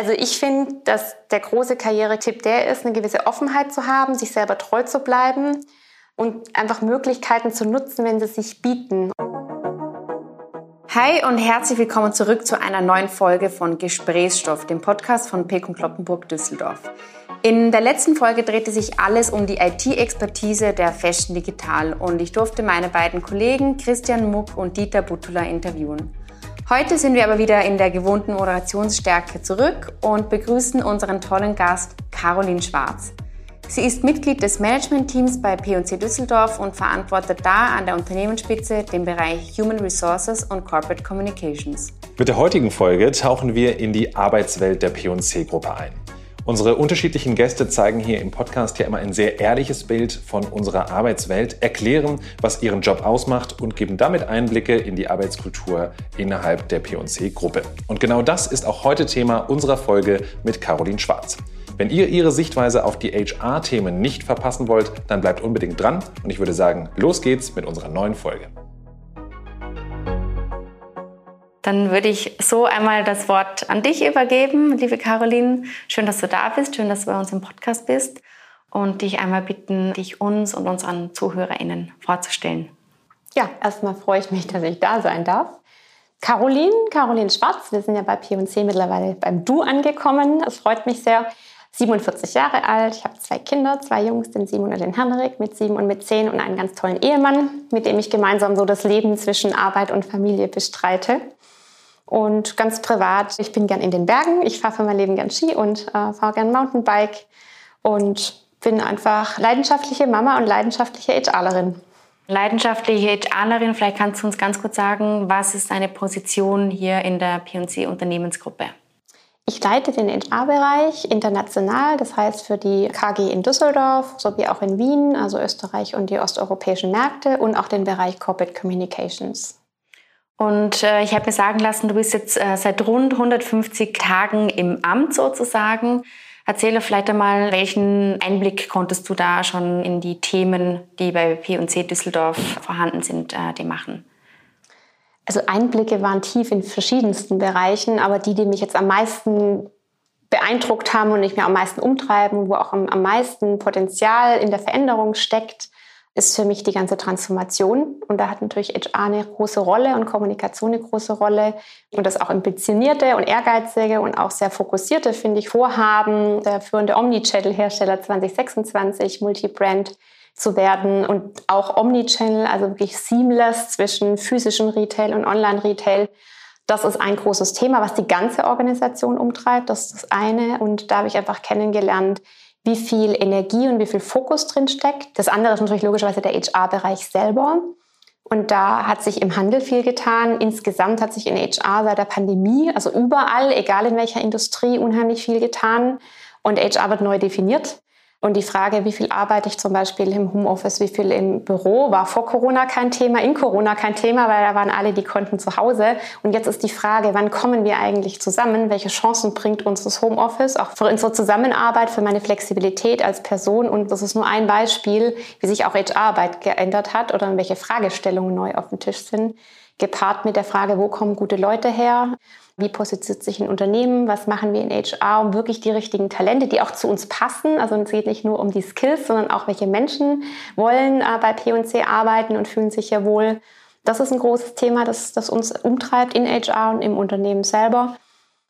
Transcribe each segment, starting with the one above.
Also ich finde, dass der große Karrieretipp der ist, eine gewisse Offenheit zu haben, sich selber treu zu bleiben und einfach Möglichkeiten zu nutzen, wenn sie sich bieten. Hi und herzlich willkommen zurück zu einer neuen Folge von Gesprächsstoff, dem Podcast von Pekun Kloppenburg Düsseldorf. In der letzten Folge drehte sich alles um die IT-Expertise der Fashion Digital und ich durfte meine beiden Kollegen Christian Muck und Dieter Butula interviewen. Heute sind wir aber wieder in der gewohnten Moderationsstärke zurück und begrüßen unseren tollen Gast Caroline Schwarz. Sie ist Mitglied des Managementteams bei P&C Düsseldorf und verantwortet da an der Unternehmensspitze den Bereich Human Resources und Corporate Communications. Mit der heutigen Folge tauchen wir in die Arbeitswelt der P&C-Gruppe ein. Unsere unterschiedlichen Gäste zeigen hier im Podcast ja immer ein sehr ehrliches Bild von unserer Arbeitswelt, erklären, was ihren Job ausmacht und geben damit Einblicke in die Arbeitskultur innerhalb der P&C-Gruppe. Und genau das ist auch heute Thema unserer Folge mit Caroline Schwarz. Wenn ihr ihre Sichtweise auf die HR-Themen nicht verpassen wollt, dann bleibt unbedingt dran und ich würde sagen, los geht's mit unserer neuen Folge. Dann würde ich so einmal das Wort an dich übergeben, liebe Caroline. Schön, dass du da bist, schön, dass du bei uns im Podcast bist und dich einmal bitten, dich uns und unseren ZuhörerInnen vorzustellen. Ja, erstmal freue ich mich, dass ich da sein darf. Caroline, Caroline Schwarz, wir sind ja bei P&C mittlerweile beim Du angekommen. Es freut mich sehr. 47 Jahre alt, ich habe zwei Kinder, zwei Jungs, den Simon und den Henrik mit sieben und mit zehn und einen ganz tollen Ehemann, mit dem ich gemeinsam so das Leben zwischen Arbeit und Familie bestreite. Und ganz privat, ich bin gern in den Bergen, ich fahre für mein Leben gern Ski und äh, fahre gern Mountainbike und bin einfach leidenschaftliche Mama und leidenschaftliche HRlerin. Leidenschaftliche HRlerin, vielleicht kannst du uns ganz kurz sagen, was ist deine Position hier in der P&C Unternehmensgruppe? Ich leite den HR-Bereich international, das heißt für die KG in Düsseldorf sowie auch in Wien, also Österreich und die osteuropäischen Märkte und auch den Bereich Corporate Communications. Und äh, ich habe mir sagen lassen, du bist jetzt äh, seit rund 150 Tagen im Amt sozusagen. Erzähle vielleicht einmal, welchen Einblick konntest du da schon in die Themen, die bei P&C Düsseldorf vorhanden sind, äh, die machen? Also Einblicke waren tief in verschiedensten Bereichen, aber die, die mich jetzt am meisten beeindruckt haben und mich mir am meisten umtreiben, wo auch am, am meisten Potenzial in der Veränderung steckt, ist für mich die ganze Transformation. Und da hat natürlich HR eine große Rolle und Kommunikation eine große Rolle. Und das auch ambitionierte und ehrgeizige und auch sehr fokussierte, finde ich, Vorhaben, der führende Omnichannel-Hersteller 2026, Multibrand zu werden und auch Omnichannel, also wirklich seamless zwischen physischem Retail und Online-Retail. Das ist ein großes Thema, was die ganze Organisation umtreibt. Das ist das eine. Und da habe ich einfach kennengelernt, wie viel Energie und wie viel Fokus drin steckt. Das andere ist natürlich logischerweise der HR-Bereich selber. Und da hat sich im Handel viel getan. Insgesamt hat sich in HR seit der Pandemie, also überall, egal in welcher Industrie, unheimlich viel getan. Und HR wird neu definiert. Und die Frage, wie viel arbeite ich zum Beispiel im Homeoffice, wie viel im Büro, war vor Corona kein Thema, in Corona kein Thema, weil da waren alle, die konnten zu Hause. Und jetzt ist die Frage, wann kommen wir eigentlich zusammen? Welche Chancen bringt uns das Homeoffice? Auch für unsere Zusammenarbeit, für meine Flexibilität als Person. Und das ist nur ein Beispiel, wie sich auch HR-Arbeit geändert hat oder welche Fragestellungen neu auf dem Tisch sind. Gepaart mit der Frage, wo kommen gute Leute her? Wie positioniert sich ein Unternehmen? Was machen wir in HR, um wirklich die richtigen Talente, die auch zu uns passen? Also es geht nicht nur um die Skills, sondern auch welche Menschen wollen äh, bei P&C arbeiten und fühlen sich ja wohl. Das ist ein großes Thema, das, das uns umtreibt in HR und im Unternehmen selber.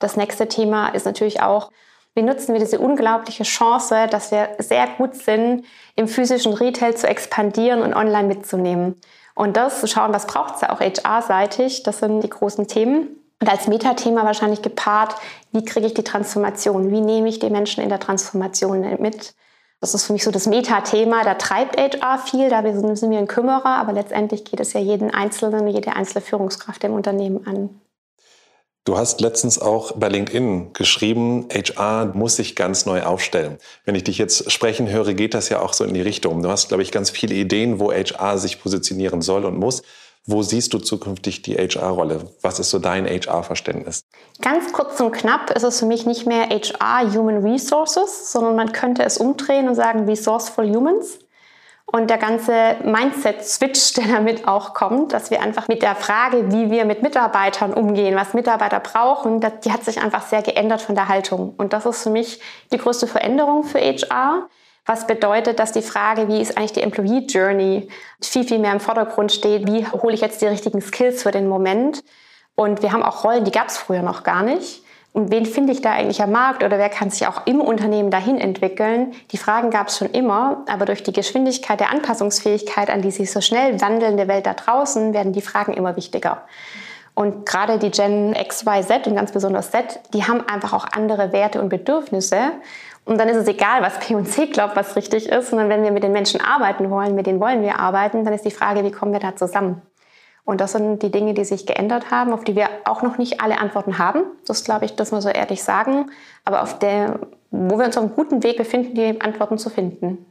Das nächste Thema ist natürlich auch, wie nutzen wir diese unglaubliche Chance, dass wir sehr gut sind, im physischen Retail zu expandieren und online mitzunehmen. Und das zu schauen, was braucht es ja auch HR-seitig, das sind die großen Themen. Und als Metathema wahrscheinlich gepaart, wie kriege ich die Transformation? Wie nehme ich die Menschen in der Transformation mit? Das ist für mich so das Metathema. Da treibt HR viel, da sind wir ein Kümmerer, aber letztendlich geht es ja jeden Einzelnen, jede einzelne Führungskraft im Unternehmen an. Du hast letztens auch bei LinkedIn geschrieben, HR muss sich ganz neu aufstellen. Wenn ich dich jetzt sprechen höre, geht das ja auch so in die Richtung. Du hast, glaube ich, ganz viele Ideen, wo HR sich positionieren soll und muss. Wo siehst du zukünftig die HR-Rolle? Was ist so dein HR-Verständnis? Ganz kurz und knapp ist es für mich nicht mehr HR Human Resources, sondern man könnte es umdrehen und sagen Resourceful Humans. und der ganze Mindset-Switch, der damit auch kommt, dass wir einfach mit der Frage, wie wir mit Mitarbeitern umgehen, was Mitarbeiter brauchen, die hat sich einfach sehr geändert von der Haltung. Und das ist für mich die größte Veränderung für HR. Was bedeutet, dass die Frage, wie ist eigentlich die Employee Journey, viel, viel mehr im Vordergrund steht. Wie hole ich jetzt die richtigen Skills für den Moment? Und wir haben auch Rollen, die gab es früher noch gar nicht. Und wen finde ich da eigentlich am Markt oder wer kann sich auch im Unternehmen dahin entwickeln? Die Fragen gab es schon immer, aber durch die Geschwindigkeit der Anpassungsfähigkeit an die sich so schnell wandelnde Welt da draußen werden die Fragen immer wichtiger. Und gerade die Gen X, Y, Z und ganz besonders Z, die haben einfach auch andere Werte und Bedürfnisse. Und dann ist es egal, was P und C glaubt, was richtig ist, sondern wenn wir mit den Menschen arbeiten wollen, mit denen wollen wir arbeiten, dann ist die Frage, wie kommen wir da zusammen? Und das sind die Dinge, die sich geändert haben, auf die wir auch noch nicht alle Antworten haben. Das glaube ich, dürfen wir so ehrlich sagen. Aber auf der, wo wir uns auf einem guten Weg befinden, die Antworten zu finden.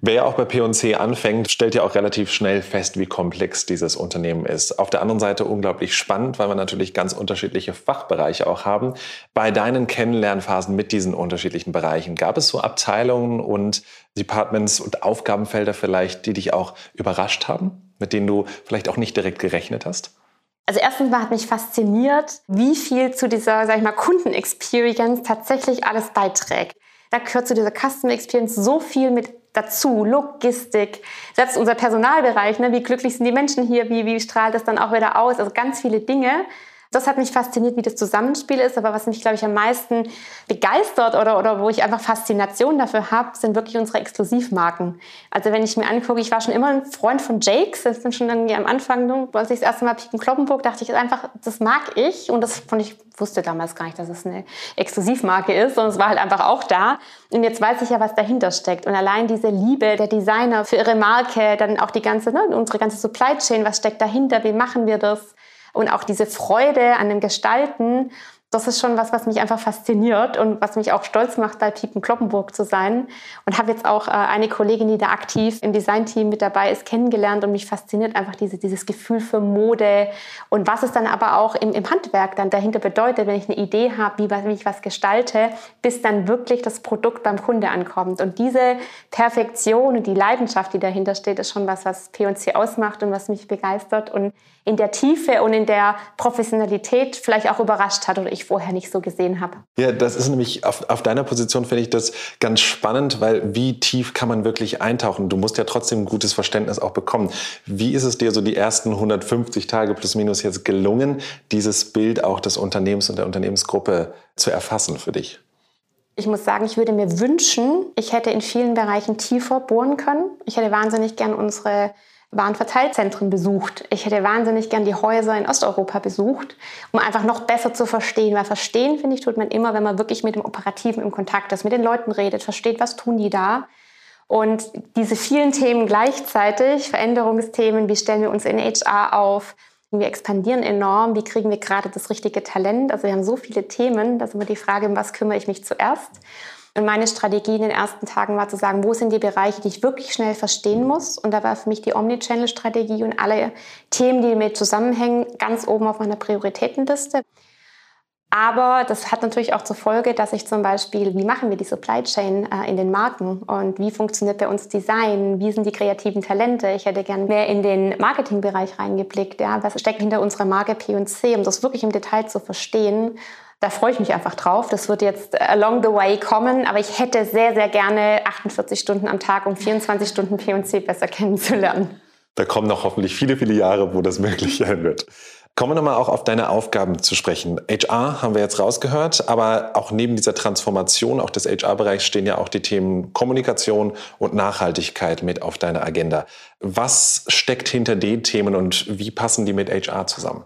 Wer auch bei P&C anfängt, stellt ja auch relativ schnell fest, wie komplex dieses Unternehmen ist. Auf der anderen Seite unglaublich spannend, weil wir natürlich ganz unterschiedliche Fachbereiche auch haben. Bei deinen Kennenlernphasen mit diesen unterschiedlichen Bereichen gab es so Abteilungen und Departments und Aufgabenfelder vielleicht, die dich auch überrascht haben? mit denen du vielleicht auch nicht direkt gerechnet hast? Also erstens mal hat mich fasziniert, wie viel zu dieser, sag ich mal, Kundenexperience tatsächlich alles beiträgt. Da gehört zu dieser Customer Experience so viel mit dazu, Logistik, selbst unser Personalbereich, ne, wie glücklich sind die Menschen hier, wie, wie strahlt das dann auch wieder aus, also ganz viele Dinge. Das hat mich fasziniert, wie das Zusammenspiel ist. Aber was mich, glaube ich, am meisten begeistert oder, oder wo ich einfach Faszination dafür habe, sind wirklich unsere Exklusivmarken. Also wenn ich mir angucke, ich war schon immer ein Freund von Jakes. Das sind schon irgendwie am Anfang, als ich das erste Mal Piken Kloppenburg, dachte ich einfach, das mag ich. Und das fand ich, wusste damals gar nicht, dass es eine Exklusivmarke ist. Und es war halt einfach auch da. Und jetzt weiß ich ja, was dahinter steckt. Und allein diese Liebe der Designer für ihre Marke, dann auch die ganze, ne, unsere ganze Supply Chain, was steckt dahinter, wie machen wir das? Und auch diese Freude an dem Gestalten, das ist schon was, was mich einfach fasziniert und was mich auch stolz macht, bei Piepen Kloppenburg zu sein. Und habe jetzt auch äh, eine Kollegin, die da aktiv im Designteam mit dabei ist, kennengelernt und mich fasziniert einfach diese, dieses Gefühl für Mode und was es dann aber auch im, im Handwerk dann dahinter bedeutet, wenn ich eine Idee habe, wie, wie ich was gestalte, bis dann wirklich das Produkt beim Kunde ankommt. Und diese Perfektion und die Leidenschaft, die dahinter steht, ist schon was, was P&C ausmacht und was mich begeistert und in der Tiefe und in der Professionalität vielleicht auch überrascht hat oder ich vorher nicht so gesehen habe. Ja, das ist nämlich auf, auf deiner Position finde ich das ganz spannend, weil wie tief kann man wirklich eintauchen? Du musst ja trotzdem ein gutes Verständnis auch bekommen. Wie ist es dir so die ersten 150 Tage plus minus jetzt gelungen, dieses Bild auch des Unternehmens und der Unternehmensgruppe zu erfassen für dich? Ich muss sagen, ich würde mir wünschen, ich hätte in vielen Bereichen tiefer bohren können. Ich hätte wahnsinnig gern unsere Warenverteilzentren besucht. Ich hätte wahnsinnig gern die Häuser in Osteuropa besucht, um einfach noch besser zu verstehen. Weil verstehen, finde ich, tut man immer, wenn man wirklich mit dem Operativen im Kontakt ist, mit den Leuten redet, versteht, was tun die da. Und diese vielen Themen gleichzeitig, Veränderungsthemen, wie stellen wir uns in HR auf, wir expandieren enorm, wie kriegen wir gerade das richtige Talent. Also wir haben so viele Themen, da ist immer die Frage, um was kümmere ich mich zuerst. Und meine Strategie in den ersten Tagen war zu sagen, wo sind die Bereiche, die ich wirklich schnell verstehen muss. Und da war für mich die Omnichannel-Strategie und alle Themen, die damit zusammenhängen, ganz oben auf meiner Prioritätenliste. Aber das hat natürlich auch zur Folge, dass ich zum Beispiel, wie machen wir die Supply Chain äh, in den Marken und wie funktioniert bei uns Design, wie sind die kreativen Talente. Ich hätte gern mehr in den Marketingbereich reingeblickt. Ja? Was steckt hinter unserer Marke P&C, um das wirklich im Detail zu verstehen da freue ich mich einfach drauf. Das wird jetzt along the way kommen, aber ich hätte sehr, sehr gerne 48 Stunden am Tag, um 24 Stunden P&C besser kennenzulernen. Da kommen noch hoffentlich viele, viele Jahre, wo das möglich sein wird. Kommen wir nochmal auch auf deine Aufgaben zu sprechen. HR haben wir jetzt rausgehört, aber auch neben dieser Transformation, auch des HR-Bereichs, stehen ja auch die Themen Kommunikation und Nachhaltigkeit mit auf deiner Agenda. Was steckt hinter den Themen und wie passen die mit HR zusammen?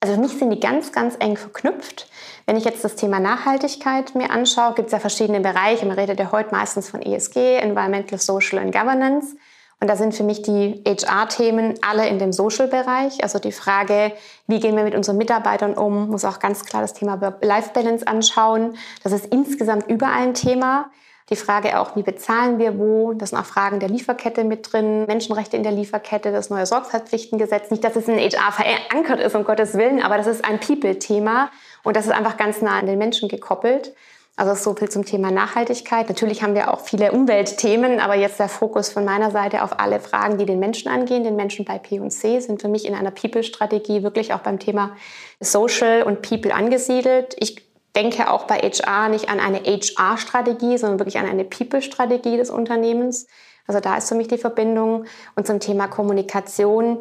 Also für mich sind die ganz, ganz eng verknüpft. Wenn ich jetzt das Thema Nachhaltigkeit mir anschaue, gibt es ja verschiedene Bereiche. Man redet ja heute meistens von ESG, Environmental, Social and Governance. Und da sind für mich die HR-Themen alle in dem Social-Bereich. Also die Frage, wie gehen wir mit unseren Mitarbeitern um, muss auch ganz klar das Thema Life-Balance anschauen. Das ist insgesamt überall ein Thema. Die Frage auch, wie bezahlen wir wo? Das sind auch Fragen der Lieferkette mit drin. Menschenrechte in der Lieferkette, das neue Sorgfaltspflichtengesetz. Nicht, dass es in HR verankert ist, um Gottes Willen, aber das ist ein People-Thema. Und das ist einfach ganz nah an den Menschen gekoppelt. Also so viel zum Thema Nachhaltigkeit. Natürlich haben wir auch viele Umweltthemen, aber jetzt der Fokus von meiner Seite auf alle Fragen, die den Menschen angehen. Den Menschen bei P&C sind für mich in einer People-Strategie wirklich auch beim Thema Social und People angesiedelt. Ich denke auch bei HR nicht an eine HR-Strategie, sondern wirklich an eine People-Strategie des Unternehmens. Also da ist für mich die Verbindung. Und zum Thema Kommunikation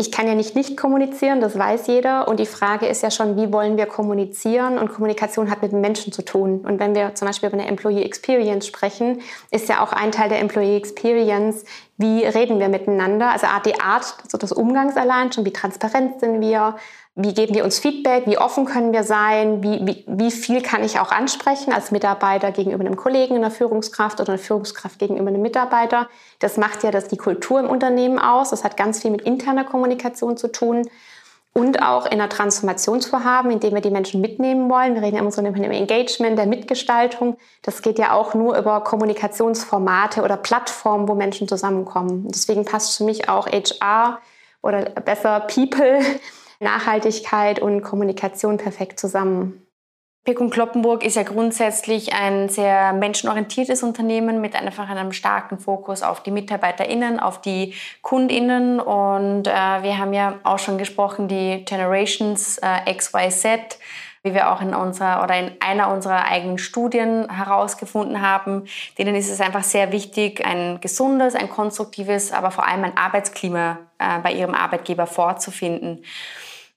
ich kann ja nicht nicht kommunizieren, das weiß jeder. Und die Frage ist ja schon, wie wollen wir kommunizieren? Und Kommunikation hat mit Menschen zu tun. Und wenn wir zum Beispiel über eine Employee Experience sprechen, ist ja auch ein Teil der Employee Experience, wie reden wir miteinander? Also die Art also des Umgangs allein schon, wie transparent sind wir, wie geben wir uns Feedback, wie offen können wir sein, wie, wie, wie viel kann ich auch ansprechen als Mitarbeiter gegenüber einem Kollegen, einer Führungskraft oder einer Führungskraft gegenüber einem Mitarbeiter. Das macht ja das die Kultur im Unternehmen aus. Das hat ganz viel mit interner Kommunikation zu tun. Und auch in einer Transformationsvorhaben, in dem wir die Menschen mitnehmen wollen. Wir reden ja immer so dem Engagement, der Mitgestaltung. Das geht ja auch nur über Kommunikationsformate oder Plattformen, wo Menschen zusammenkommen. Deswegen passt für mich auch HR oder besser People Nachhaltigkeit und Kommunikation perfekt zusammen. Pekun Kloppenburg ist ja grundsätzlich ein sehr menschenorientiertes Unternehmen mit einfach einem starken Fokus auf die MitarbeiterInnen, auf die KundInnen. Und äh, wir haben ja auch schon gesprochen, die Generations äh, XYZ, wie wir auch in unserer oder in einer unserer eigenen Studien herausgefunden haben. Denen ist es einfach sehr wichtig, ein gesundes, ein konstruktives, aber vor allem ein Arbeitsklima äh, bei ihrem Arbeitgeber vorzufinden.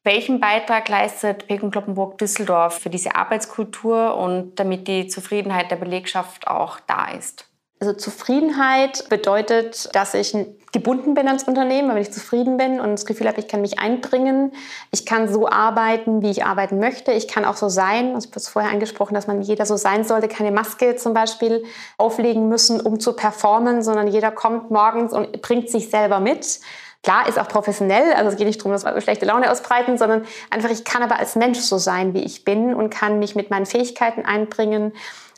Welchen Beitrag leistet Pekun Kloppenburg Düsseldorf für diese Arbeitskultur und damit die Zufriedenheit der Belegschaft auch da ist? Also Zufriedenheit bedeutet, dass ich gebunden bin ans Unternehmen, weil ich zufrieden bin und das Gefühl habe, ich kann mich einbringen. Ich kann so arbeiten, wie ich arbeiten möchte. Ich kann auch so sein. Also ich habe es vorher angesprochen, dass man jeder so sein sollte, keine Maske zum Beispiel auflegen müssen, um zu performen, sondern jeder kommt morgens und bringt sich selber mit. Klar, ist auch professionell, also es geht nicht darum, dass wir schlechte Laune ausbreiten, sondern einfach, ich kann aber als Mensch so sein, wie ich bin und kann mich mit meinen Fähigkeiten einbringen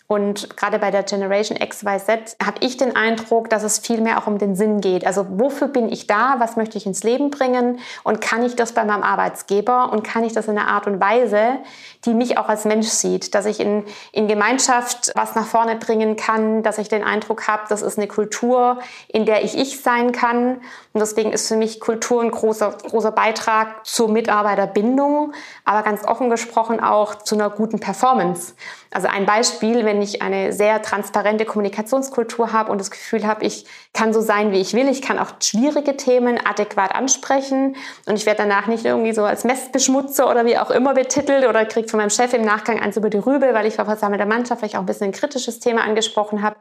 und gerade bei der Generation XYZ habe ich den Eindruck, dass es viel mehr auch um den Sinn geht. Also wofür bin ich da? Was möchte ich ins Leben bringen? Und kann ich das bei meinem Arbeitsgeber? Und kann ich das in einer Art und Weise, die mich auch als Mensch sieht? Dass ich in, in Gemeinschaft was nach vorne bringen kann, dass ich den Eindruck habe, das ist eine Kultur, in der ich ich sein kann. Und deswegen ist für mich Kultur ein großer, großer Beitrag zur Mitarbeiterbindung, aber ganz offen gesprochen auch zu einer guten Performance. Also ein Beispiel, wenn ich eine sehr transparente Kommunikationskultur habe und das Gefühl habe, ich kann so sein, wie ich will, ich kann auch schwierige Themen adäquat ansprechen und ich werde danach nicht irgendwie so als Messbeschmutzer oder wie auch immer betitelt oder kriege von meinem Chef im Nachgang eins über die Rübe, weil ich vor versammelter Mannschaft vielleicht auch ein bisschen ein kritisches Thema angesprochen habe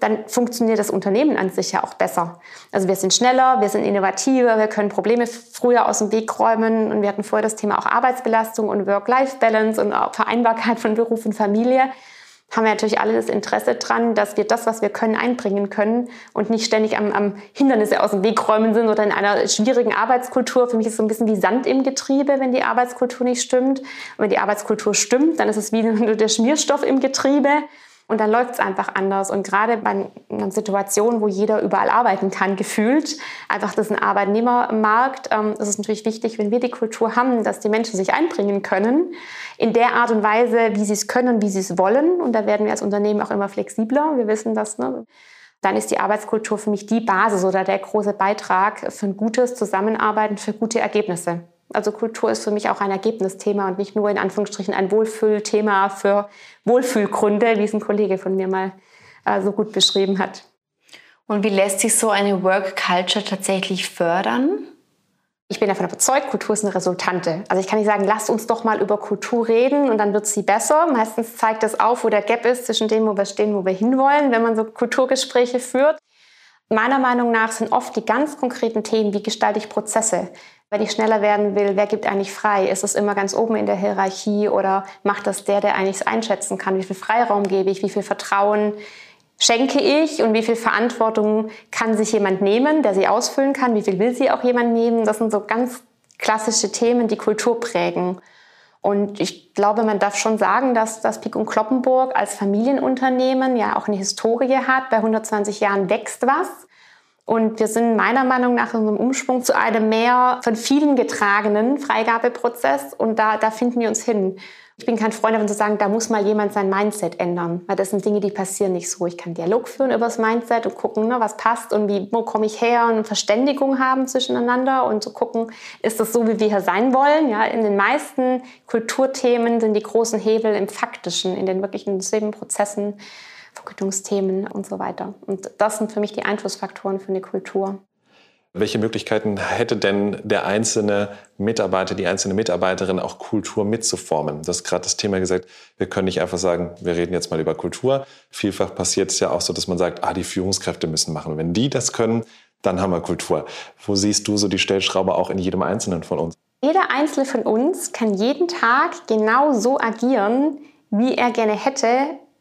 dann funktioniert das Unternehmen an sich ja auch besser. Also wir sind schneller, wir sind innovativer, wir können Probleme früher aus dem Weg räumen und wir hatten vorher das Thema auch Arbeitsbelastung und Work-Life-Balance und Vereinbarkeit von Beruf und Familie. Haben wir natürlich alle das Interesse dran, dass wir das, was wir können, einbringen können und nicht ständig am, am Hindernisse aus dem Weg räumen sind oder in einer schwierigen Arbeitskultur. Für mich ist es so ein bisschen wie Sand im Getriebe, wenn die Arbeitskultur nicht stimmt. Und wenn die Arbeitskultur stimmt, dann ist es wie der Schmierstoff im Getriebe. Und dann läuft es einfach anders. Und gerade bei einer Situation, wo jeder überall arbeiten kann, gefühlt, einfach das ist ein Arbeitnehmermarkt, ähm, ist es natürlich wichtig, wenn wir die Kultur haben, dass die Menschen sich einbringen können, in der Art und Weise, wie sie es können, wie sie es wollen. Und da werden wir als Unternehmen auch immer flexibler. Wir wissen das. Ne? Dann ist die Arbeitskultur für mich die Basis oder der große Beitrag für ein gutes Zusammenarbeiten, für gute Ergebnisse. Also Kultur ist für mich auch ein Ergebnisthema und nicht nur in Anführungsstrichen ein Wohlfühlthema für Wohlfühlgründe, wie es ein Kollege von mir mal äh, so gut beschrieben hat. Und wie lässt sich so eine Work Culture tatsächlich fördern? Ich bin davon überzeugt, Kultur ist eine Resultante. Also ich kann nicht sagen, lasst uns doch mal über Kultur reden und dann wird sie besser. Meistens zeigt das auf, wo der Gap ist zwischen dem, wo wir stehen, wo wir hinwollen, wenn man so Kulturgespräche führt. Meiner Meinung nach sind oft die ganz konkreten Themen, wie gestalte ich Prozesse, wenn ich schneller werden will, wer gibt eigentlich frei? Ist es immer ganz oben in der Hierarchie oder macht das der, der eigentlich es einschätzen kann? Wie viel Freiraum gebe ich? Wie viel Vertrauen schenke ich? Und wie viel Verantwortung kann sich jemand nehmen, der sie ausfüllen kann? Wie viel will sie auch jemand nehmen? Das sind so ganz klassische Themen, die Kultur prägen. Und ich glaube, man darf schon sagen, dass das Pik und Kloppenburg als Familienunternehmen ja auch eine Historie hat. Bei 120 Jahren wächst was. Und wir sind meiner Meinung nach in einem Umschwung zu einem mehr von vielen getragenen Freigabeprozess und da, da finden wir uns hin. Ich bin kein Freund davon zu sagen, da muss mal jemand sein Mindset ändern, weil das sind Dinge, die passieren nicht so. Ich kann Dialog führen über das Mindset und gucken, ne, was passt und wie, wo komme ich her und Verständigung haben zwischeneinander und zu gucken, ist das so, wie wir hier sein wollen. Ja, in den meisten Kulturthemen sind die großen Hebel im Faktischen, in den wirklichen Prozessen, Vergütungsthemen und so weiter. Und das sind für mich die Einflussfaktoren für eine Kultur. Welche Möglichkeiten hätte denn der einzelne Mitarbeiter, die einzelne Mitarbeiterin auch Kultur mitzuformen? Das ist gerade das Thema gesagt. Wir können nicht einfach sagen, wir reden jetzt mal über Kultur. Vielfach passiert es ja auch so, dass man sagt, ah, die Führungskräfte müssen machen. Wenn die das können, dann haben wir Kultur. Wo siehst du so die Stellschraube auch in jedem Einzelnen von uns? Jeder Einzelne von uns kann jeden Tag genau so agieren, wie er gerne hätte,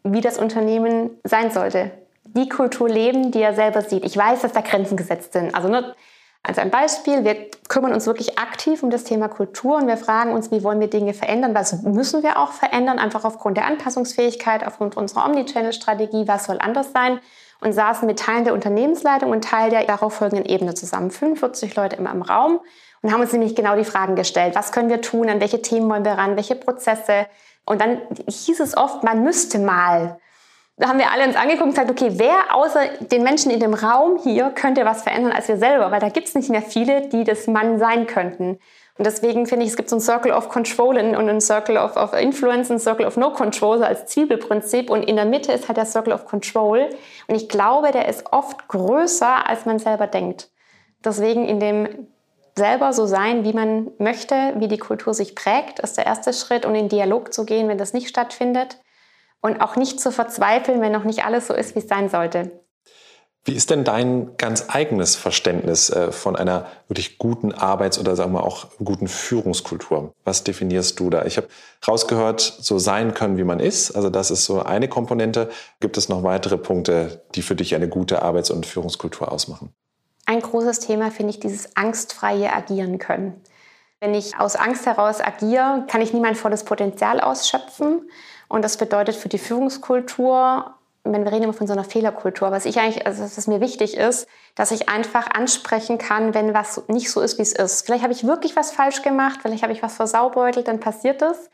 wie das Unternehmen sein sollte die Kultur leben, die er selber sieht. Ich weiß, dass da Grenzen gesetzt sind. Also ne, als ein Beispiel, wir kümmern uns wirklich aktiv um das Thema Kultur und wir fragen uns, wie wollen wir Dinge verändern, was müssen wir auch verändern, einfach aufgrund der Anpassungsfähigkeit, aufgrund unserer Omnichannel-Strategie, was soll anders sein und saßen mit Teilen der Unternehmensleitung und Teil der darauf folgenden Ebene zusammen. 45 Leute immer im Raum und haben uns nämlich genau die Fragen gestellt, was können wir tun, an welche Themen wollen wir ran, welche Prozesse. Und dann hieß es oft, man müsste mal. Da haben wir alle uns angeguckt und gesagt, okay, wer außer den Menschen in dem Raum hier könnte was verändern als wir selber? Weil da gibt es nicht mehr viele, die das Mann sein könnten. Und deswegen finde ich, es gibt so ein Circle of Control und ein Circle of, of Influence, ein Circle of No Control, so als Zwiebelprinzip. Und in der Mitte ist halt der Circle of Control. Und ich glaube, der ist oft größer, als man selber denkt. Deswegen in dem selber so sein, wie man möchte, wie die Kultur sich prägt, ist der erste Schritt. Und in Dialog zu gehen, wenn das nicht stattfindet und auch nicht zu verzweifeln, wenn noch nicht alles so ist, wie es sein sollte. Wie ist denn dein ganz eigenes Verständnis äh, von einer wirklich guten Arbeits- oder sagen wir auch guten Führungskultur? Was definierst du da? Ich habe rausgehört, so sein können, wie man ist. Also das ist so eine Komponente. Gibt es noch weitere Punkte, die für dich eine gute Arbeits- und Führungskultur ausmachen? Ein großes Thema finde ich dieses angstfreie Agieren können. Wenn ich aus Angst heraus agiere, kann ich nie mein volles Potenzial ausschöpfen. Und das bedeutet für die Führungskultur, wenn wir reden immer von so einer Fehlerkultur, was ich eigentlich, also was mir wichtig ist, dass ich einfach ansprechen kann, wenn was nicht so ist, wie es ist. Vielleicht habe ich wirklich was falsch gemacht, vielleicht habe ich was versaubeutelt, dann passiert es.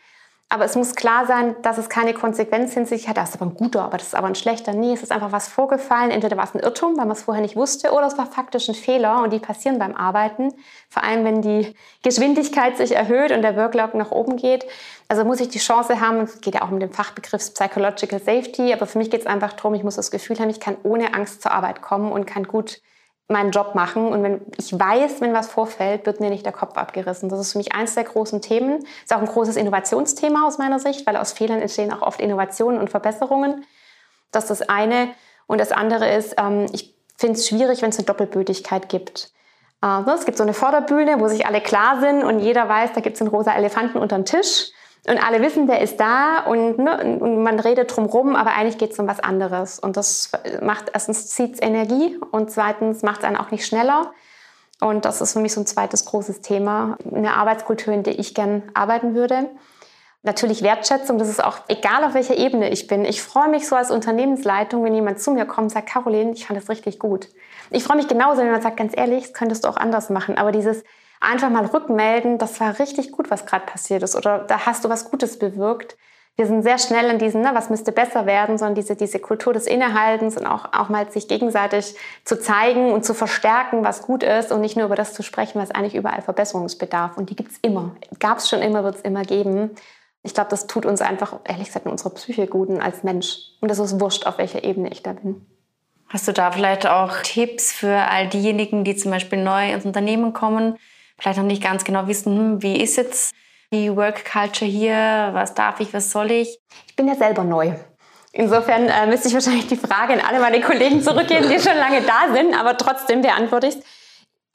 Aber es muss klar sein, dass es keine Konsequenz in sich hat. Das ist aber ein guter, aber das ist aber ein schlechter. Nee, es ist einfach was vorgefallen. Entweder war es ein Irrtum, weil man es vorher nicht wusste, oder es war faktisch ein Fehler und die passieren beim Arbeiten. Vor allem, wenn die Geschwindigkeit sich erhöht und der Workload nach oben geht. Also muss ich die Chance haben, es geht ja auch um den Fachbegriff Psychological Safety, aber für mich geht es einfach darum, ich muss das Gefühl haben, ich kann ohne Angst zur Arbeit kommen und kann gut meinen Job machen. Und wenn ich weiß, wenn was vorfällt, wird mir nicht der Kopf abgerissen. Das ist für mich eines der großen Themen. Ist auch ein großes Innovationsthema aus meiner Sicht, weil aus Fehlern entstehen auch oft Innovationen und Verbesserungen. Das ist das eine. Und das andere ist, ähm, ich finde es schwierig, wenn es eine Doppelbödigkeit gibt. Äh, es gibt so eine Vorderbühne, wo sich alle klar sind und jeder weiß, da gibt es einen rosa Elefanten unter dem Tisch. Und alle wissen, der ist da und, ne, und man redet drumherum, aber eigentlich geht es um was anderes. Und das macht erstens zieht Energie und zweitens macht es einen auch nicht schneller. Und das ist für mich so ein zweites großes Thema, eine Arbeitskultur, in der ich gern arbeiten würde. Natürlich Wertschätzung, das ist auch egal, auf welcher Ebene ich bin. Ich freue mich so als Unternehmensleitung, wenn jemand zu mir kommt und sagt, Caroline, ich fand das richtig gut. Ich freue mich genauso, wenn jemand sagt, ganz ehrlich, das könntest du auch anders machen. Aber dieses, einfach mal rückmelden, das war richtig gut, was gerade passiert ist oder da hast du was Gutes bewirkt. Wir sind sehr schnell in diesem, ne, was müsste besser werden, sondern diese, diese Kultur des Innehaltens und auch, auch mal sich gegenseitig zu zeigen und zu verstärken, was gut ist und nicht nur über das zu sprechen, was eigentlich überall Verbesserungsbedarf. Und die gibt's immer. Gab es schon immer, wird es immer geben. Ich glaube, das tut uns einfach, ehrlich gesagt, in unserer Psyche gut als Mensch. Und das ist wurscht, auf welcher Ebene ich da bin. Hast du da vielleicht auch Tipps für all diejenigen, die zum Beispiel neu ins Unternehmen kommen, vielleicht noch nicht ganz genau wissen, hm, wie ist jetzt die Work Culture hier, was darf ich, was soll ich? Ich bin ja selber neu. Insofern äh, müsste ich wahrscheinlich die Frage an alle meine Kollegen zurückgeben, die schon lange da sind, aber trotzdem beantworte ich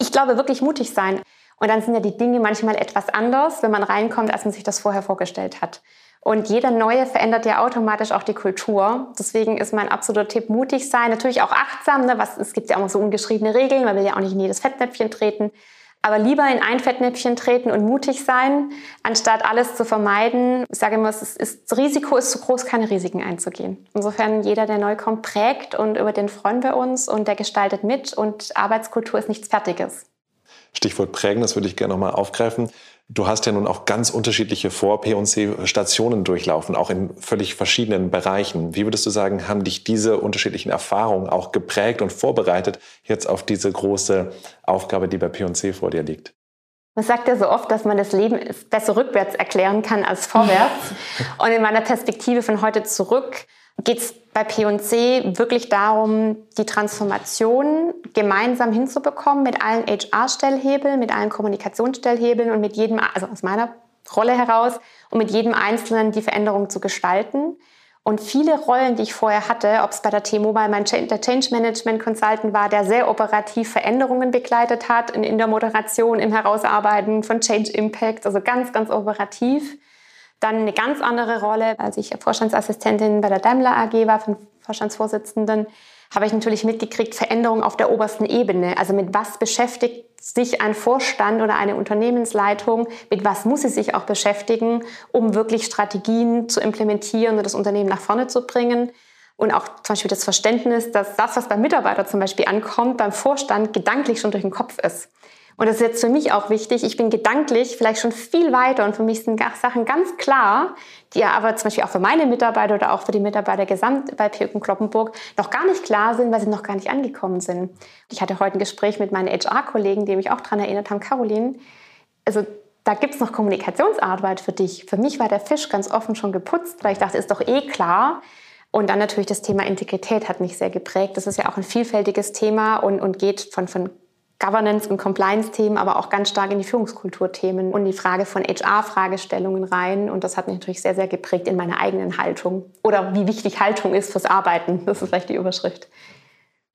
Ich glaube, wirklich mutig sein. Und dann sind ja die Dinge manchmal etwas anders, wenn man reinkommt, als man sich das vorher vorgestellt hat. Und jeder Neue verändert ja automatisch auch die Kultur. Deswegen ist mein absoluter Tipp mutig sein. Natürlich auch achtsam. Ne? Was, es gibt ja auch so ungeschriebene Regeln. Man will ja auch nicht in jedes Fettnäpfchen treten aber lieber in ein Fettnäpfchen treten und mutig sein, anstatt alles zu vermeiden. Ich sage immer, es ist, das Risiko ist zu groß, keine Risiken einzugehen. Insofern jeder, der neu kommt, prägt und über den freuen wir uns und der gestaltet mit und Arbeitskultur ist nichts Fertiges. Stichwort prägen, das würde ich gerne nochmal aufgreifen. Du hast ja nun auch ganz unterschiedliche Vor-P&C-Stationen durchlaufen, auch in völlig verschiedenen Bereichen. Wie würdest du sagen, haben dich diese unterschiedlichen Erfahrungen auch geprägt und vorbereitet jetzt auf diese große Aufgabe, die bei P&C vor dir liegt? Man sagt ja so oft, dass man das Leben besser rückwärts erklären kann als vorwärts. und in meiner Perspektive von heute zurück geht es bei P&C wirklich darum, die Transformation gemeinsam hinzubekommen mit allen HR-Stellhebeln, mit allen Kommunikationsstellhebeln und mit jedem, also aus meiner Rolle heraus, und mit jedem Einzelnen die Veränderung zu gestalten. Und viele Rollen, die ich vorher hatte, ob es bei der T-Mobile mein Change Management Consultant war, der sehr operativ Veränderungen begleitet hat in der Moderation, im Herausarbeiten von Change Impact, also ganz, ganz operativ dann eine ganz andere Rolle, als ich Vorstandsassistentin bei der Daimler AG war, von Vorstandsvorsitzenden, habe ich natürlich mitgekriegt, Veränderungen auf der obersten Ebene. Also mit was beschäftigt sich ein Vorstand oder eine Unternehmensleitung, mit was muss sie sich auch beschäftigen, um wirklich Strategien zu implementieren und das Unternehmen nach vorne zu bringen. Und auch zum Beispiel das Verständnis, dass das, was beim Mitarbeiter zum Beispiel ankommt, beim Vorstand gedanklich schon durch den Kopf ist. Und das ist jetzt für mich auch wichtig. Ich bin gedanklich vielleicht schon viel weiter und für mich sind Sachen ganz klar, die ja aber zum Beispiel auch für meine Mitarbeiter oder auch für die Mitarbeiter gesamt bei Pirken Kloppenburg noch gar nicht klar sind, weil sie noch gar nicht angekommen sind. Ich hatte heute ein Gespräch mit meinen HR-Kollegen, die mich auch daran erinnert haben, Caroline. Also da gibt es noch Kommunikationsarbeit für dich. Für mich war der Fisch ganz offen schon geputzt, weil ich dachte, ist doch eh klar. Und dann natürlich das Thema Integrität hat mich sehr geprägt. Das ist ja auch ein vielfältiges Thema und, und geht von, von Governance- und Compliance-Themen, aber auch ganz stark in die Führungskulturthemen und die Frage von HR-Fragestellungen rein. Und das hat mich natürlich sehr, sehr geprägt in meiner eigenen Haltung. Oder wie wichtig Haltung ist fürs Arbeiten. Das ist vielleicht die Überschrift.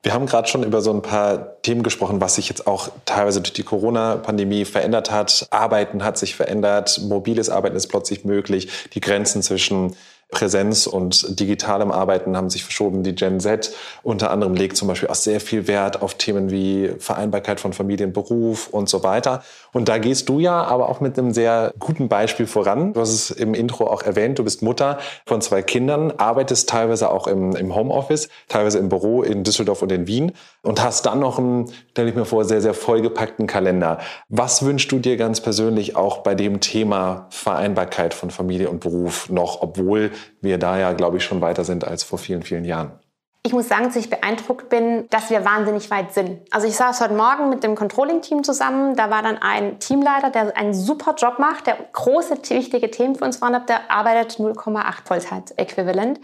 Wir haben gerade schon über so ein paar Themen gesprochen, was sich jetzt auch teilweise durch die Corona-Pandemie verändert hat. Arbeiten hat sich verändert, mobiles Arbeiten ist plötzlich möglich, die Grenzen zwischen Präsenz und digitalem Arbeiten haben sich verschoben. Die Gen Z unter anderem legt zum Beispiel auch sehr viel Wert auf Themen wie Vereinbarkeit von Familie und Beruf und so weiter. Und da gehst du ja aber auch mit einem sehr guten Beispiel voran. Du hast es im Intro auch erwähnt, du bist Mutter von zwei Kindern, arbeitest teilweise auch im, im Homeoffice, teilweise im Büro in Düsseldorf und in Wien und hast dann noch einen, stelle ich mir vor, sehr, sehr vollgepackten Kalender. Was wünschst du dir ganz persönlich auch bei dem Thema Vereinbarkeit von Familie und Beruf noch, obwohl wir da ja, glaube ich, schon weiter sind als vor vielen, vielen Jahren. Ich muss sagen, dass ich beeindruckt bin, dass wir wahnsinnig weit sind. Also ich saß heute Morgen mit dem Controlling-Team zusammen. Da war dann ein Teamleiter, der einen super Job macht, der große, wichtige Themen für uns voranhat. Der arbeitet 0,8 Vollzeit-Äquivalent,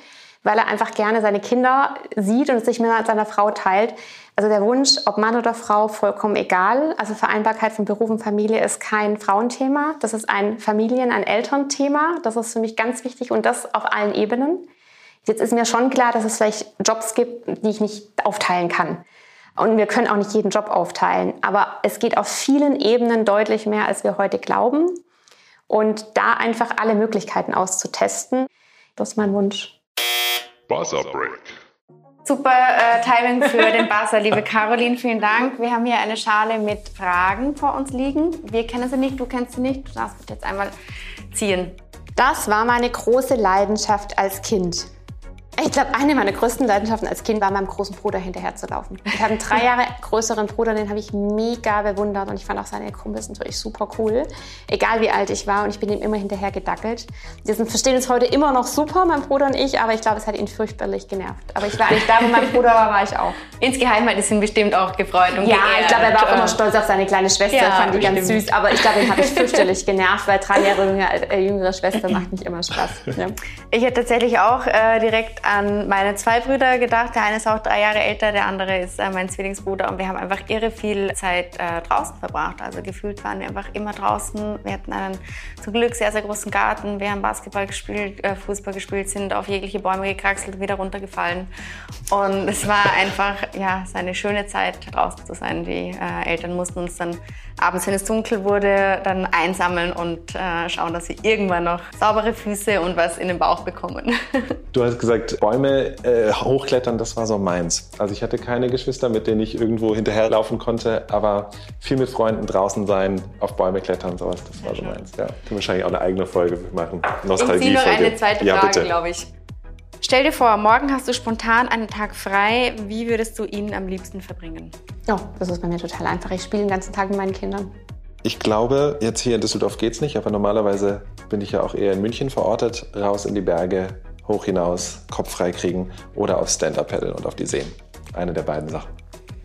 weil er einfach gerne seine Kinder sieht und es sich mit seiner Frau teilt. Also der Wunsch, ob Mann oder Frau, vollkommen egal. Also Vereinbarkeit von Beruf und Familie ist kein Frauenthema. Das ist ein Familien-, ein Elternthema. Das ist für mich ganz wichtig und das auf allen Ebenen. Jetzt ist mir schon klar, dass es vielleicht Jobs gibt, die ich nicht aufteilen kann. Und wir können auch nicht jeden Job aufteilen. Aber es geht auf vielen Ebenen deutlich mehr, als wir heute glauben. Und da einfach alle Möglichkeiten auszutesten, das ist mein Wunsch. Buzzer Break. Super äh, Timing für den Buzzer, liebe Caroline, vielen Dank. Wir haben hier eine Schale mit Fragen vor uns liegen. Wir kennen sie nicht, du kennst sie nicht. Du darfst bitte jetzt einmal ziehen. Das war meine große Leidenschaft als Kind. Ich glaube, eine meiner größten Leidenschaften als Kind war, meinem großen Bruder hinterherzulaufen. Ich habe einen drei Jahre größeren Bruder, den habe ich mega bewundert und ich fand auch seine Kumpels natürlich super cool. Egal wie alt ich war und ich bin ihm immer hinterher gedackelt. Wir sind, verstehen uns heute immer noch super, mein Bruder und ich, aber ich glaube, es hat ihn fürchterlich genervt. Aber ich war eigentlich da, wo mein Bruder war, war ich auch. Insgeheim hat es ihn bestimmt auch gefreut und Ja, geehrt. ich glaube, er war auch immer stolz auf seine kleine Schwester, ja, fand die ganz süß. Aber ich glaube, ihn habe ich fürchterlich genervt, weil drei Jahre jüngere, äh, jüngere Schwester macht nicht immer Spaß. Ja. Ich hätte tatsächlich auch äh, direkt an meine zwei Brüder gedacht. Der eine ist auch drei Jahre älter, der andere ist äh, mein Zwillingsbruder. Und wir haben einfach irre viel Zeit äh, draußen verbracht. Also gefühlt waren wir einfach immer draußen. Wir hatten einen zum Glück sehr, sehr großen Garten. Wir haben Basketball gespielt, äh, Fußball gespielt, sind auf jegliche Bäume gekraxelt wieder runtergefallen. Und es war einfach ja, eine schöne Zeit, draußen zu sein. Die äh, Eltern mussten uns dann abends, wenn es dunkel wurde, dann einsammeln und äh, schauen, dass wir irgendwann noch saubere Füße und was in den Bauch bekommen. Du hast gesagt, Bäume äh, hochklettern, das war so meins. Also ich hatte keine Geschwister, mit denen ich irgendwo hinterherlaufen konnte, aber viel mit Freunden draußen sein, auf Bäume klettern, sowas, das war so meins. Ja, können wahrscheinlich auch eine eigene Folge machen. Nostalgie. Ich ziehe noch eine zweite Frage, ja, glaube ich. Stell dir vor, morgen hast du spontan einen Tag frei. Wie würdest du ihn am liebsten verbringen? Ja, das ist bei mir total einfach. Ich spiele den ganzen Tag mit meinen Kindern. Ich glaube, jetzt hier in Düsseldorf geht es nicht, aber normalerweise bin ich ja auch eher in München verortet. Raus in die Berge, hoch hinaus, Kopf frei kriegen oder auf Stand-Up paddeln und auf die Seen. Eine der beiden Sachen.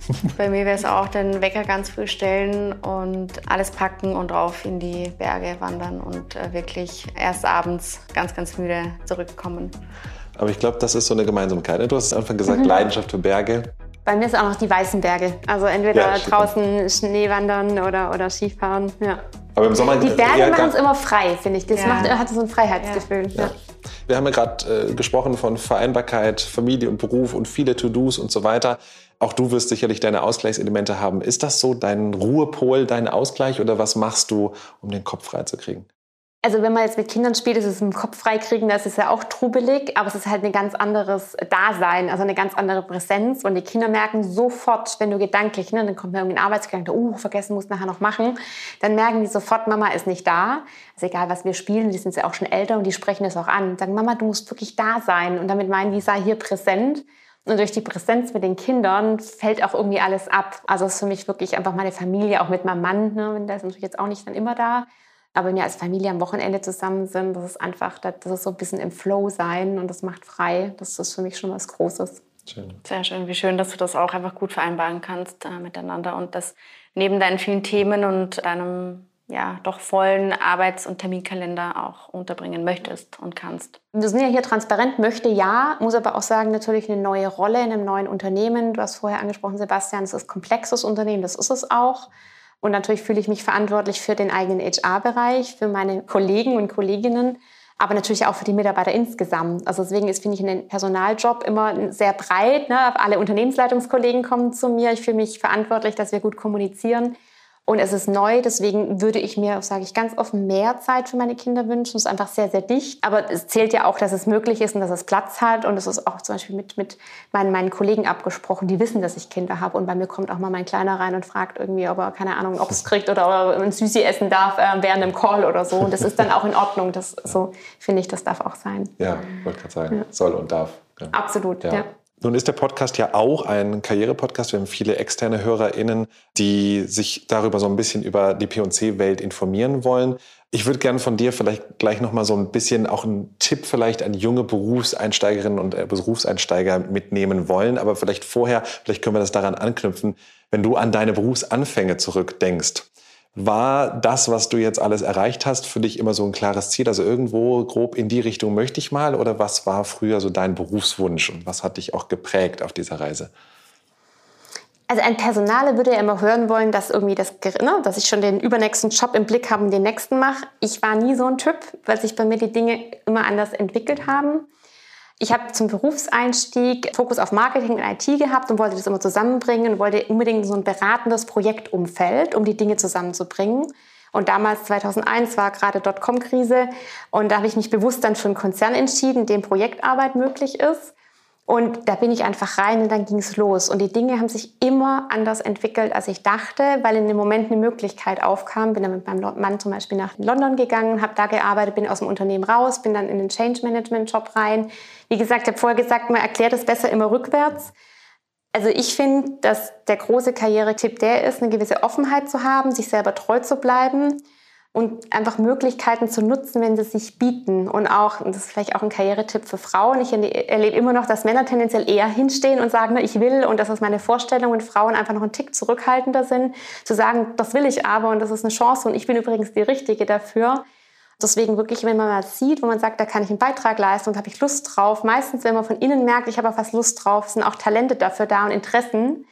Bei mir wäre es auch den Wecker ganz früh stellen und alles packen und drauf in die Berge wandern und äh, wirklich erst abends ganz, ganz müde zurückkommen. Aber ich glaube, das ist so eine Gemeinsamkeit. Ne? Du hast am Anfang gesagt, mhm. Leidenschaft für Berge. Bei mir ist auch noch die weißen Berge. Also entweder ja, draußen Schneewandern oder, oder Skifahren. Ja. Aber im Sommer die Berge machen es immer frei, finde ich. Das ja. macht, hat so ein Freiheitsgefühl. Ja. Wir haben ja gerade äh, gesprochen von Vereinbarkeit, Familie und Beruf und viele To-Dos und so weiter. Auch du wirst sicherlich deine Ausgleichselemente haben. Ist das so dein Ruhepol, dein Ausgleich oder was machst du, um den Kopf freizukriegen? Also wenn man jetzt mit Kindern spielt, ist es im Kopf freikriegen, das ist ja auch trubelig, aber es ist halt ein ganz anderes Dasein, also eine ganz andere Präsenz. Und die Kinder merken sofort, wenn du gedanklich, ne, dann kommt mir irgendwie ein Arbeitsgedanke, oh, vergessen, muss nachher noch machen, dann merken die sofort, Mama ist nicht da. Also egal, was wir spielen, die sind ja auch schon älter und die sprechen das auch an. Sagen, Mama, du musst wirklich da sein. Und damit meinen die, sei hier präsent. Und durch die Präsenz mit den Kindern fällt auch irgendwie alles ab. Also es ist für mich wirklich einfach meine Familie, auch mit meinem Mann, ne, der ist natürlich jetzt auch nicht dann immer da. Aber wenn wir als Familie am Wochenende zusammen sind, das ist einfach, das ist so ein bisschen im Flow sein und das macht frei. Das ist für mich schon was Großes. Schön. Sehr schön. Wie schön, dass du das auch einfach gut vereinbaren kannst äh, miteinander und das neben deinen vielen Themen und deinem ja, doch vollen Arbeits- und Terminkalender auch unterbringen möchtest und kannst. Wir sind ja hier transparent, möchte ja, muss aber auch sagen, natürlich eine neue Rolle in einem neuen Unternehmen. Du hast vorher angesprochen, Sebastian, es ist ein komplexes Unternehmen, das ist es auch. Und natürlich fühle ich mich verantwortlich für den eigenen HR-Bereich, für meine Kollegen und Kolleginnen, aber natürlich auch für die Mitarbeiter insgesamt. Also deswegen ist, finde ich, ein Personaljob immer sehr breit. Ne? Alle Unternehmensleitungskollegen kommen zu mir. Ich fühle mich verantwortlich, dass wir gut kommunizieren. Und es ist neu, deswegen würde ich mir, sage ich ganz offen, mehr Zeit für meine Kinder wünschen. Es ist einfach sehr, sehr dicht. Aber es zählt ja auch, dass es möglich ist und dass es Platz hat. Und es ist auch zum Beispiel mit, mit meinen, meinen Kollegen abgesprochen, die wissen, dass ich Kinder habe. Und bei mir kommt auch mal mein Kleiner rein und fragt irgendwie, ob er, keine Ahnung, ob es kriegt oder ob er ein Süßi essen darf äh, während einem Call oder so. Und das ist dann auch in Ordnung. Das, so finde ich, das darf auch sein. Ja, wollte gerade sagen, ja. soll und darf. Ja. Absolut, ja. ja. Nun ist der Podcast ja auch ein Karriere-Podcast. Wir haben viele externe HörerInnen, die sich darüber so ein bisschen über die P&C-Welt informieren wollen. Ich würde gerne von dir vielleicht gleich nochmal so ein bisschen auch einen Tipp vielleicht an junge Berufseinsteigerinnen und äh, Berufseinsteiger mitnehmen wollen. Aber vielleicht vorher, vielleicht können wir das daran anknüpfen, wenn du an deine Berufsanfänge zurückdenkst. War das, was du jetzt alles erreicht hast, für dich immer so ein klares Ziel? Also irgendwo grob in die Richtung möchte ich mal? Oder was war früher so dein Berufswunsch und was hat dich auch geprägt auf dieser Reise? Also ein Personaler würde ja immer hören wollen, dass irgendwie das, ne, dass ich schon den übernächsten Job im Blick habe und den nächsten mache. Ich war nie so ein Typ, weil sich bei mir die Dinge immer anders entwickelt haben. Ich habe zum Berufseinstieg Fokus auf Marketing und IT gehabt und wollte das immer zusammenbringen und wollte unbedingt so ein beratendes Projektumfeld, um die Dinge zusammenzubringen. Und damals, 2001, war gerade Dotcom-Krise und da habe ich mich bewusst dann für einen Konzern entschieden, dem Projektarbeit möglich ist. Und da bin ich einfach rein und dann ging es los. Und die Dinge haben sich immer anders entwickelt, als ich dachte, weil in dem Moment eine Möglichkeit aufkam. Bin dann mit meinem Mann zum Beispiel nach London gegangen, habe da gearbeitet, bin aus dem Unternehmen raus, bin dann in den Change Management Job rein. Wie gesagt, ich habe vorher gesagt, man erklärt es besser immer rückwärts. Also ich finde, dass der große Karrieretipp der ist, eine gewisse Offenheit zu haben, sich selber treu zu bleiben und einfach Möglichkeiten zu nutzen, wenn sie sich bieten. Und auch, und das ist vielleicht auch ein Karrieretipp für Frauen, ich erlebe immer noch, dass Männer tendenziell eher hinstehen und sagen, ich will und das ist meine Vorstellung und Frauen einfach noch einen Tick zurückhaltender sind, zu sagen, das will ich aber und das ist eine Chance und ich bin übrigens die Richtige dafür. Deswegen wirklich, wenn man mal sieht, wo man sagt, da kann ich einen Beitrag leisten und habe ich Lust drauf. Meistens, wenn man von innen merkt, ich habe auf was Lust drauf, sind auch Talente dafür da und Interessen.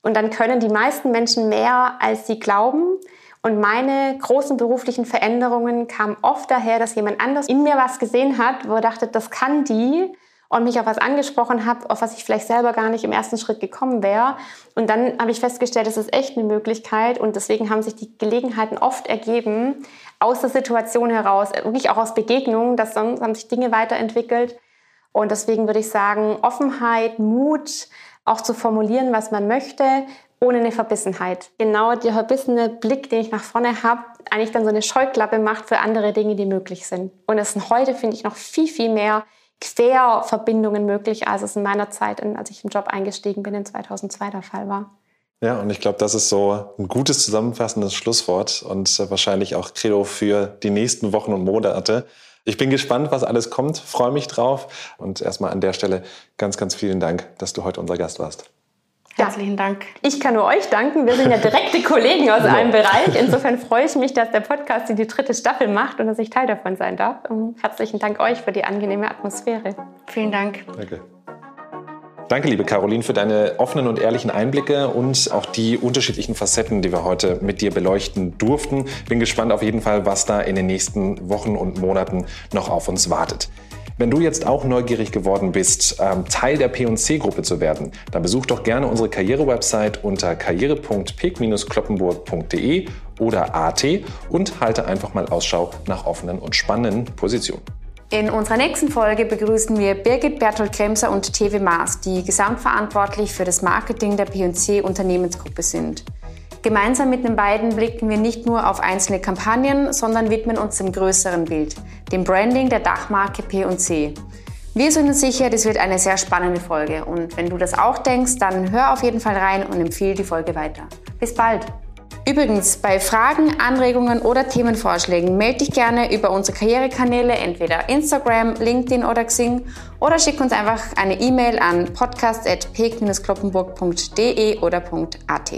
Und dann können die meisten Menschen mehr, als sie glauben. Und meine großen beruflichen Veränderungen kamen oft daher, dass jemand anders in mir was gesehen hat, wo er dachte, das kann die und mich auf was angesprochen habe, auf was ich vielleicht selber gar nicht im ersten Schritt gekommen wäre. Und dann habe ich festgestellt, es ist echt eine Möglichkeit und deswegen haben sich die Gelegenheiten oft ergeben, aus der Situation heraus, wirklich auch aus Begegnungen, dass sonst haben sich Dinge weiterentwickelt. Und deswegen würde ich sagen, Offenheit, Mut, auch zu formulieren, was man möchte, ohne eine Verbissenheit. Genau der verbissene Blick, den ich nach vorne habe, eigentlich dann so eine Scheuklappe macht für andere Dinge, die möglich sind. Und es sind heute, finde ich, noch viel, viel mehr Querverbindungen möglich, als es in meiner Zeit, als ich im Job eingestiegen bin, in 2002 der Fall war. Ja, und ich glaube, das ist so ein gutes zusammenfassendes Schlusswort und äh, wahrscheinlich auch Credo für die nächsten Wochen und Monate. Ich bin gespannt, was alles kommt, freue mich drauf und erstmal an der Stelle ganz, ganz vielen Dank, dass du heute unser Gast warst. Herzlichen Dank. Ich kann nur euch danken. Wir sind ja direkte Kollegen aus einem Bereich. Insofern freue ich mich, dass der Podcast die dritte Staffel macht und dass ich Teil davon sein darf. Und herzlichen Dank euch für die angenehme Atmosphäre. Vielen Dank. Danke. Danke, liebe Caroline, für deine offenen und ehrlichen Einblicke und auch die unterschiedlichen Facetten, die wir heute mit dir beleuchten durften. Bin gespannt auf jeden Fall, was da in den nächsten Wochen und Monaten noch auf uns wartet. Wenn du jetzt auch neugierig geworden bist, ähm, Teil der P&C-Gruppe zu werden, dann besuch doch gerne unsere Karriere-Website unter karriere.peek-kloppenburg.de oder AT und halte einfach mal Ausschau nach offenen und spannenden Positionen. In unserer nächsten Folge begrüßen wir Birgit Bertolt-Kremser und Teve Maas, die gesamtverantwortlich für das Marketing der P&C Unternehmensgruppe sind. Gemeinsam mit den beiden blicken wir nicht nur auf einzelne Kampagnen, sondern widmen uns dem größeren Bild, dem Branding der Dachmarke P&C. Wir sind uns sicher, das wird eine sehr spannende Folge und wenn du das auch denkst, dann hör auf jeden Fall rein und empfehle die Folge weiter. Bis bald! Übrigens, bei Fragen, Anregungen oder Themenvorschlägen melde dich gerne über unsere Karrierekanäle, entweder Instagram, LinkedIn oder Xing oder schick uns einfach eine E-Mail an podcast.peek-kloppenburg.de oder .at.